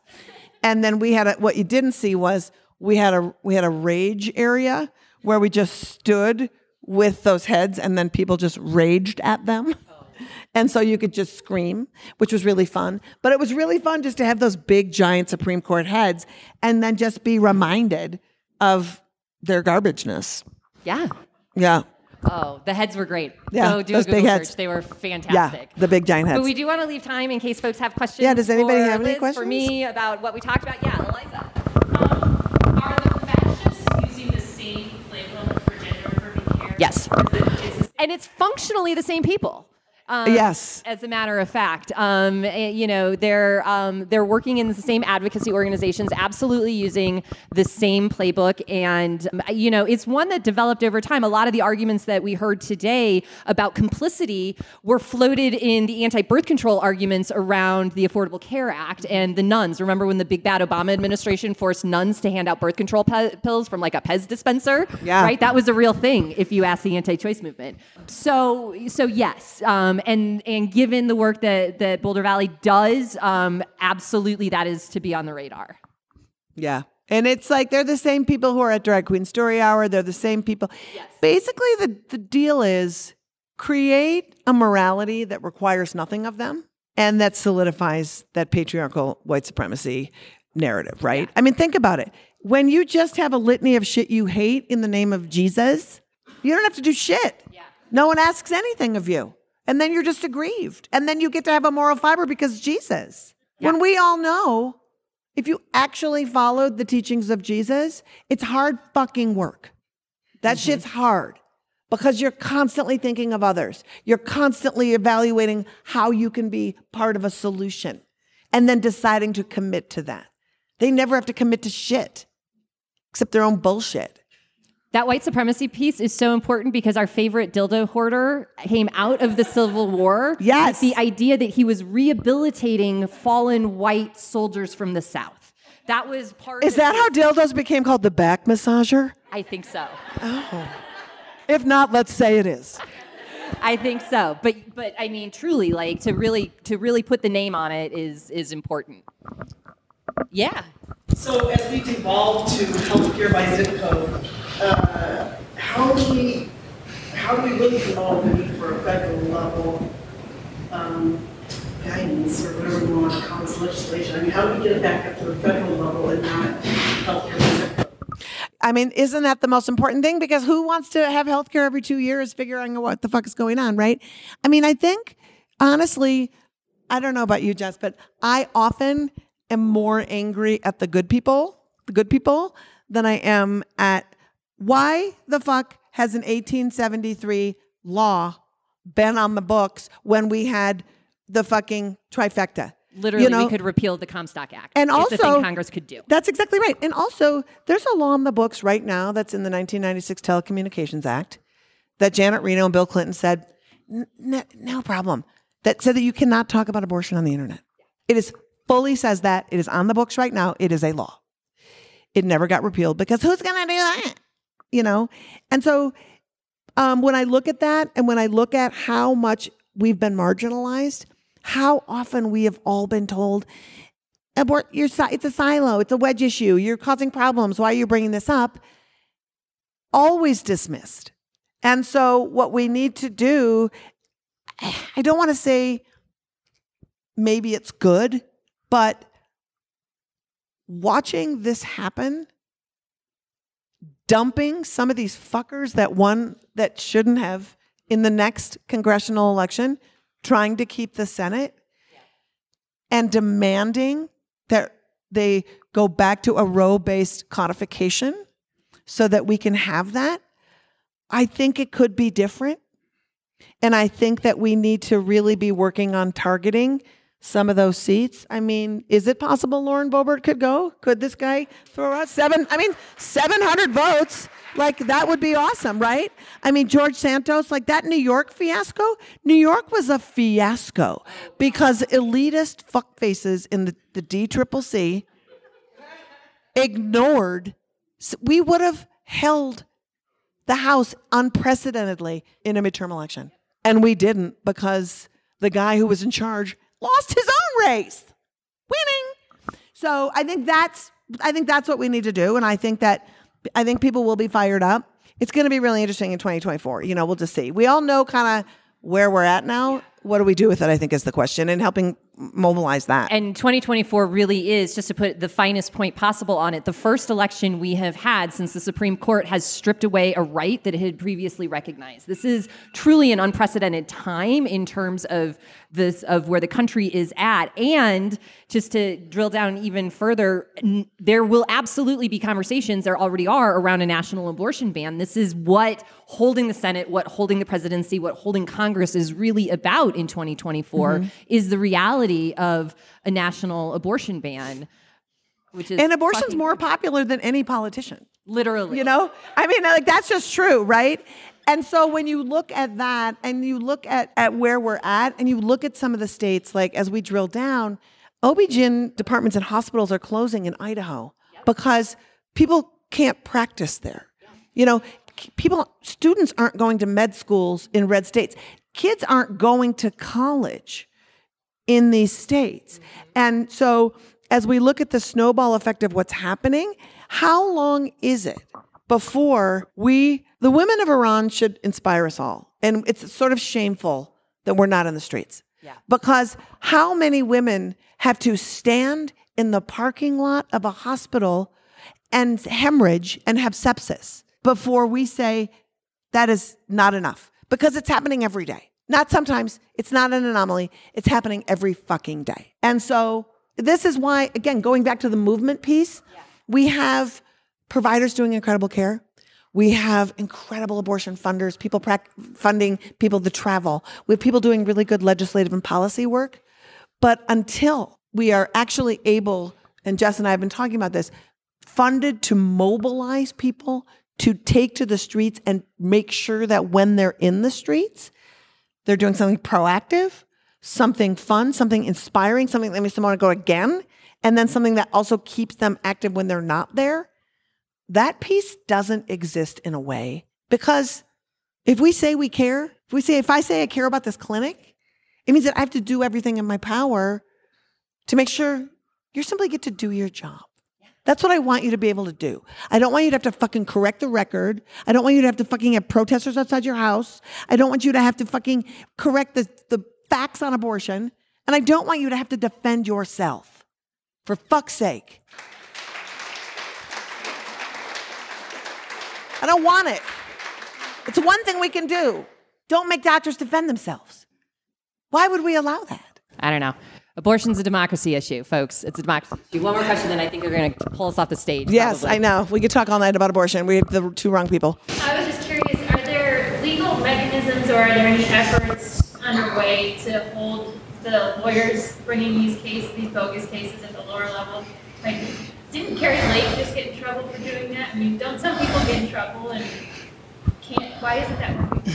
And then we had a, what you didn't see was we had a we had a rage area where we just stood with those heads and then people just raged at them. And so you could just scream, which was really fun. But it was really fun just to have those big, giant Supreme Court heads and then just be reminded of their garbageness. Yeah. Yeah. Oh, the heads were great. Yeah, Go do those a Google big search. heads. They were fantastic. Yeah. The big, giant heads. But we do want to leave time in case folks have questions. Yeah, does anybody for have any Lizz, questions? For me about what we talked about. Yeah, Eliza. Um, are the fascists using the same playbook for gender affirming care? Yes. Is it- is it- And it's functionally the same people. Um, Yes. As a matter of fact, um, eh, you know they're um, they're working in the same advocacy organizations, absolutely using the same playbook, and um, you know it's one that developed over time. A lot of the arguments that we heard today about complicity were floated in the anti-birth control arguments around the Affordable Care Act and the nuns. Remember when the big bad Obama administration forced nuns to hand out birth control pe- pills from like a Pez dispenser? Yeah. Right. That was a real thing if you ask the anti-choice movement. So, so yes, um, and and given the work that that Boulder Valley does, um, absolutely that is to be on the radar. Yeah. And it's like they're the same people who are at Drag Queen Story Hour. They're the same people. Yes. Basically, the, the deal is create a morality that requires nothing of them and that solidifies that patriarchal white supremacy narrative, right? I mean, think about it. When you just have a litany of shit you hate in the name of Jesus, you don't have to do shit. Yeah. No one asks anything of you. And then you're just aggrieved. And then you get to have a moral fiber because Jesus. When we all know if you actually followed the teachings of Jesus, it's hard fucking work. That mm-hmm. shit's hard because you're constantly thinking of others. You're constantly evaluating how you can be part of a solution and then deciding to commit to that. They never have to commit to shit except their own bullshit. That white supremacy piece is so important because our favorite dildo hoarder came out of the Civil War. Yes. the idea that he was rehabilitating fallen white soldiers from the South. That was part. Is of that how dildos became called the back massager? I think so. Oh. If not, let's say it is. I think so. But but I mean truly like to really to really put the name on it is is important. Yeah. So as we devolve to healthcare by zip code, uh, how do we, how do we really develop the need for a federal level um, guidance or whatever we want to call this legislation? I mean, how do we get it back up to the federal level and not healthcare? I mean, isn't that the most important thing? Because who wants to have healthcare every two years figuring out what the fuck is going on, right? I mean, I think, honestly, I don't know about you, Jess, but I often am more angry at the good people, the good people, than I am at why the fuck has an 1873 law been on the books when we had the fucking trifecta? Literally You know? we could repeal the Comstock Act. And it's also, thing Congress could do. That's exactly right. And also, there's a law on the books right now that's in the 1996 Telecommunications Act that Janet Reno and Bill Clinton said, "N- n- no problem, that said that you cannot talk about abortion on the internet. It is fully says that. It is on the books right now. It is a law. It never got repealed because who's going to do that? You know? And so um, when I look at that and when I look at how much we've been marginalized, how often we have all been told, abort your it's a silo it's a wedge issue you're causing problems why are you bringing this up always dismissed and so what we need to do i don't want to say maybe it's good but watching this happen dumping some of these fuckers that won that shouldn't have in the next congressional election trying to keep the senate and demanding that they go back to a Roe based codification so that we can have that. I think it could be different. And I think that we need to really be working on targeting some of those seats. I mean, is it possible Lauren Boebert could go? Could this guy throw out seven? I mean, 700 votes. Like, that would be awesome, right? I mean, George Santos, like that New York fiasco, New York was a fiasco because elitist fuckfaces in the, the DCCC ignored. We would have held the House unprecedentedly in a midterm election. And we didn't because the guy who was in charge lost his own race. Winning. So I think that's I think that's what we need to do. And I think that I think people will be fired up. It's gonna be really interesting in 2024. You know, we'll just see. We all know kind of where we're at now. What do we do with it? I think is the question, and helping mobilize that. And 2024 really is, just to put the finest point possible on it, the first election we have had since the Supreme Court has stripped away a right that it had previously recognized. This is truly an unprecedented time in terms of this of where the country is at. And just to drill down even further, n- there will absolutely be conversations, there already are, around a national abortion ban. This is what holding the Senate, what holding the presidency, what holding Congress is really about in 2024 mm-hmm. is the reality of a national abortion ban. Which is and abortion's more popular than any politician. literally You know, I mean, like that's just true, right? And so when you look at that and you look at, at where we're at and you look at some of the states, like as we drill down, OB-GYN departments and hospitals are closing in Idaho because people can't practice there. You know, people, students aren't going to med schools in red states. Kids aren't going to college in these states. Mm-hmm. And so, as we look at the snowball effect of what's happening, how long is it before we, the women of Iran, should inspire us all? And it's sort of shameful that we're not in the streets. Yeah. Because how many women have to stand in the parking lot of a hospital and hemorrhage and have sepsis before we say that is not enough? Because it's happening every day. Not sometimes, it's not an anomaly, it's happening every fucking day. And so, this is why, again, going back to the movement piece, we have providers doing incredible care. We have incredible abortion funders, people prac- funding people to travel. We have people doing really good legislative and policy work. But until we are actually able, and Jess and I have been talking about this, funded to mobilize people to take to the streets and make sure that when they're in the streets, they're doing something proactive, something fun, something inspiring, something that makes them want to go again, and then something that also keeps them active when they're not there. That piece doesn't exist in a way because if we say we care, if we say, if I say I care about this clinic, it means that I have to do everything in my power to make sure you simply get to do your job. That's what I want you to be able to do. I don't want you to have to fucking correct the record. I don't want you to have to fucking have protesters outside your house. I don't want you to have to fucking correct the, the facts on abortion. And I don't want you to have to defend yourself. For fuck's sake. I don't want it. It's one thing we can do. Don't make doctors defend themselves. Why would we allow that? I don't know. Abortion's a democracy issue, folks. It's a democracy issue. One more question, then I think you're going to pull us off the stage. Yes, probably. I know. We could talk all night about abortion. We have the two wrong people. I was just curious, are there legal mechanisms or are there any efforts underway to hold the lawyers bringing these cases, these bogus cases at the lower level? Like, didn't Kari Lake just get in trouble for doing that? I mean, don't some people get in trouble and can't, why isn't that working?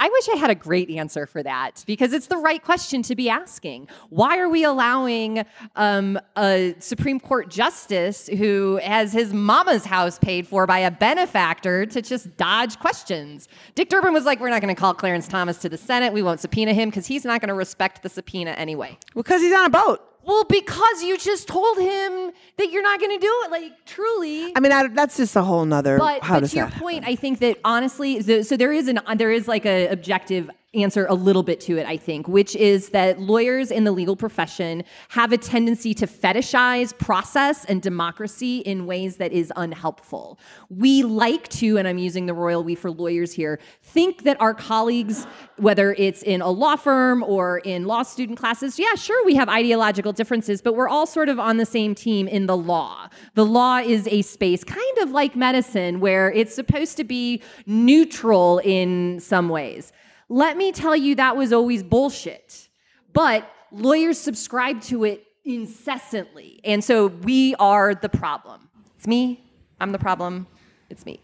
I wish I had a great answer for that because it's the right question to be asking. Why are we allowing um, a Supreme Court justice who has his mama's house paid for by a benefactor to just dodge questions? Dick Durbin was like, We're not going to call Clarence Thomas to the Senate. We won't subpoena him because he's not going to respect the subpoena anyway. Because he's on a boat. Well, because you just told him that you're not going to do it. Like, truly. I mean, I, that's just a whole nother. But, how but to your point, I think that honestly, so, so there is an there is like a objective answer a little bit to it, I think, which is that lawyers in the legal profession have a tendency to fetishize process and democracy in ways that is unhelpful. We like to, and I'm using the royal we for lawyers here, think that our colleagues, whether it's in a law firm or in law student classes, yeah, sure, we have ideological differences, but we're all sort of on the same team in the law. The law is a space kind of like medicine where it's supposed to be neutral in some ways. Let me tell you, that was always bullshit. But lawyers subscribe to it incessantly. And so we are the problem. It's me. I'm the problem. It's me.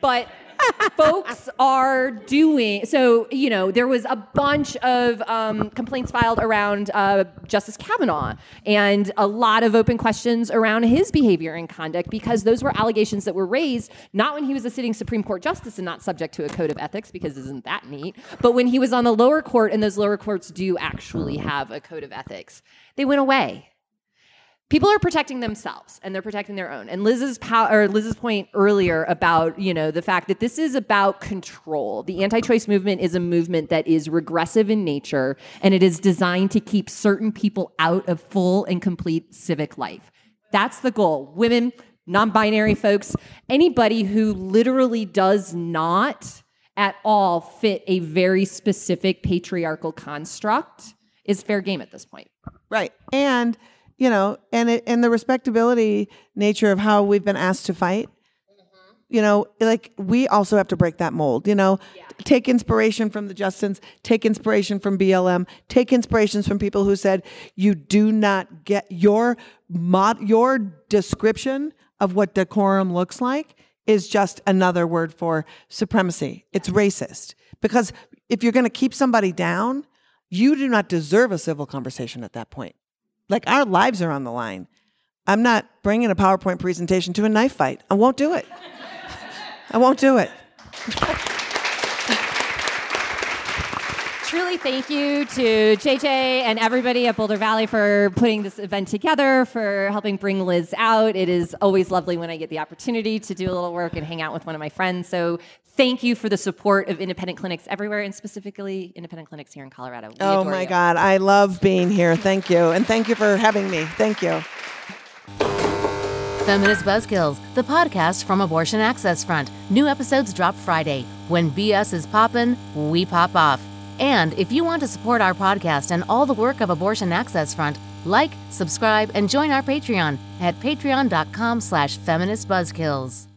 But folks are doing so you know there was a bunch of um, complaints filed around uh, justice kavanaugh and a lot of open questions around his behavior and conduct because those were allegations that were raised not when he was a sitting supreme court justice and not subject to a code of ethics because isn't that neat but when he was on the lower court and those lower courts do actually have a code of ethics they went away people are protecting themselves and they're protecting their own. And Lizz's pow- or Lizz's point earlier about you know the fact that this is about control. The anti-choice movement is a movement that is regressive in nature and it is designed to keep certain people out of full and complete civic life. That's the goal. Women, non-binary folks, anybody who literally does not at all fit a very specific patriarchal construct is fair game at this point. Right. And, you know, and it, and the respectability nature of how we've been asked to fight. Mm-hmm. You know, like we also have to break that mold, you know, take inspiration from the Justins, take inspiration from BLM, take inspirations from people who said you do not get your mod your description of what decorum looks like is just another word for supremacy. It's racist. Because if you're going to keep somebody down, you do not deserve a civil conversation at that point. Like our lives are on the line. I'm not bringing a PowerPoint presentation to a knife fight. I won't do it. I won't do it. Truly, thank you to JJ and everybody at Boulder Valley for putting this event together, for helping bring Lizz out. It is always lovely when I get the opportunity to do a little work and hang out with one of my friends. So, thank you for the support of independent clinics everywhere, and specifically independent clinics here in Colorado. We Oh my you. God. I love being here. Thank you. And thank you for having me. Thank you. Feminist Buzzkills, the podcast from Abortion Access Front. New episodes drop Friday. When BS is poppin', we pop off. And if you want to support our podcast and all the work of Abortion Access Front, like, subscribe, and join our Patreon at patreon.com slash feministbuzzkills.